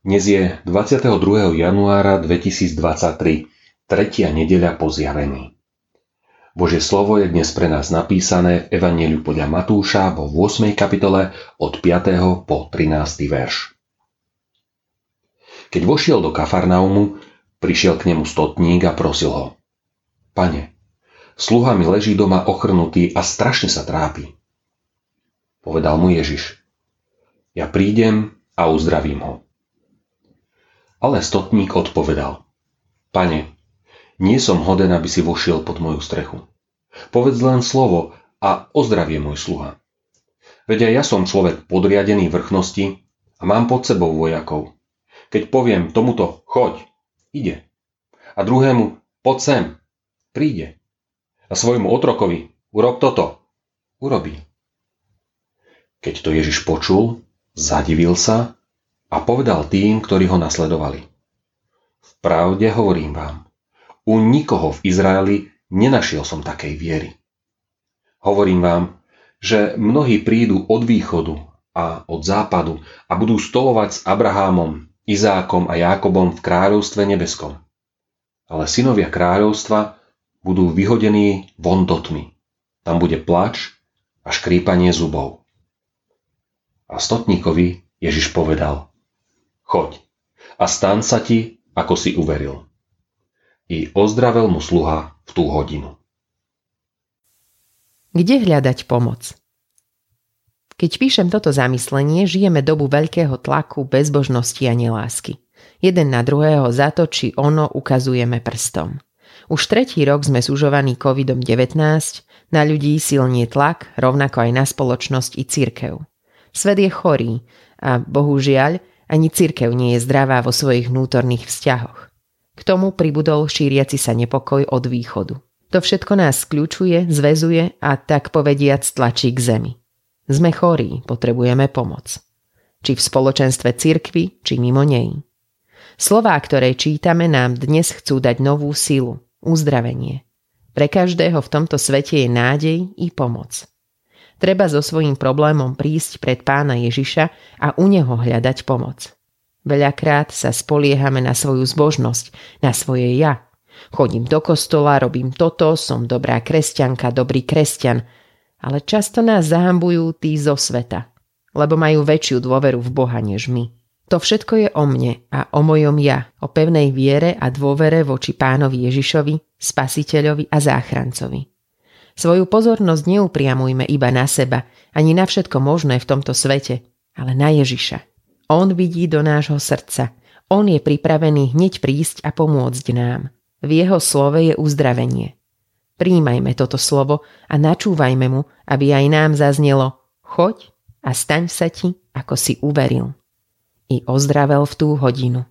Dnes je 22. januára 2023, tretia nedeľa po zjavení. Božie slovo je dnes pre nás napísané v Evangeliu podľa Matúša vo 8. kapitole od 5. po 13. verš. Keď vošiel do Kafarnaumu, prišiel k nemu stotník a prosil ho. Pane, sluha mi leží doma ochrnutý a strašne sa trápi. Povedal mu Ježiš. Ja prídem a uzdravím ho. Ale stotník odpovedal. Pane, nie som hoden, aby si vošiel pod moju strechu. Povedz len slovo a ozdravie môj sluha. Veď aj ja som človek podriadený vrchnosti a mám pod sebou vojakov. Keď poviem tomuto choď, ide. A druhému poď sem, príde. A svojmu otrokovi urob toto, urobí. Keď to Ježiš počul, zadivil sa a povedal tým, ktorí ho nasledovali. V pravde hovorím vám, u nikoho v Izraeli nenašiel som takej viery. Hovorím vám, že mnohí prídu od východu a od západu a budú stolovať s Abrahámom, Izákom a Jákobom v kráľovstve nebeskom. Ale synovia kráľovstva budú vyhodení von do tmy. Tam bude plač a škrípanie zubov. A stotníkovi Ježiš povedal – choď a stan sa ti, ako si uveril. I ozdravel mu sluha v tú hodinu. Kde hľadať pomoc? Keď píšem toto zamyslenie, žijeme dobu veľkého tlaku, bezbožnosti a nelásky. Jeden na druhého za to, či ono ukazujeme prstom. Už tretí rok sme sužovaní COVID-19, na ľudí silnie tlak, rovnako aj na spoločnosť i církev. Svet je chorý a bohužiaľ ani cirkev nie je zdravá vo svojich vnútorných vzťahoch. K tomu pribudol šíriaci sa nepokoj od východu. To všetko nás skľúčuje, zväzuje a tak povediac tlačí k zemi. Sme chorí, potrebujeme pomoc. Či v spoločenstve cirkvy, či mimo nej. Slová, ktoré čítame, nám dnes chcú dať novú silu, uzdravenie. Pre každého v tomto svete je nádej i pomoc. Treba so svojím problémom prísť pred pána Ježiša a u neho hľadať pomoc. Veľakrát sa spoliehame na svoju zbožnosť, na svoje ja. Chodím do kostola, robím toto, som dobrá kresťanka, dobrý kresťan, ale často nás zahambujú tí zo sveta, lebo majú väčšiu dôveru v Boha než my. To všetko je o mne a o mojom ja, o pevnej viere a dôvere voči pánovi Ježišovi, spasiteľovi a záchrancovi. Svoju pozornosť neupriamujme iba na seba, ani na všetko možné v tomto svete, ale na Ježiša. On vidí do nášho srdca. On je pripravený hneď prísť a pomôcť nám. V jeho slove je uzdravenie. Príjmajme toto slovo a načúvajme mu, aby aj nám zaznelo choď a staň sa ti, ako si uveril. I ozdravel v tú hodinu.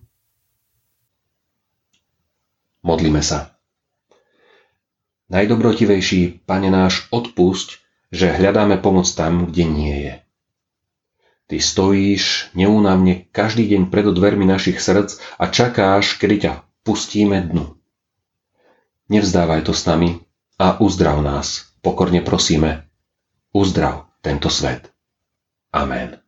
Modlíme sa. Najdobrotivejší, Pane náš, odpusť, že hľadáme pomoc tam, kde nie je. Ty stojíš neúnavne každý deň pred dvermi našich srdc a čakáš, kedy ťa pustíme dnu. Nevzdávaj to s nami a uzdrav nás, pokorne prosíme. Uzdrav tento svet. Amen.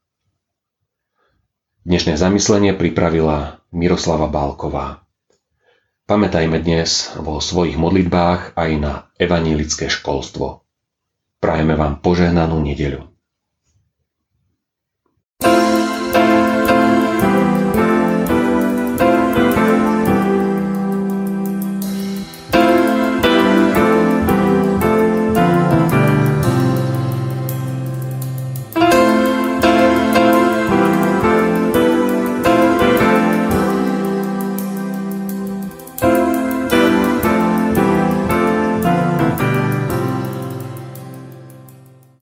Dnešné zamyslenie pripravila Miroslava Bálková. Pamätajme dnes vo svojich modlitbách aj na evanílické školstvo. Prajeme vám požehnanú nedeľu.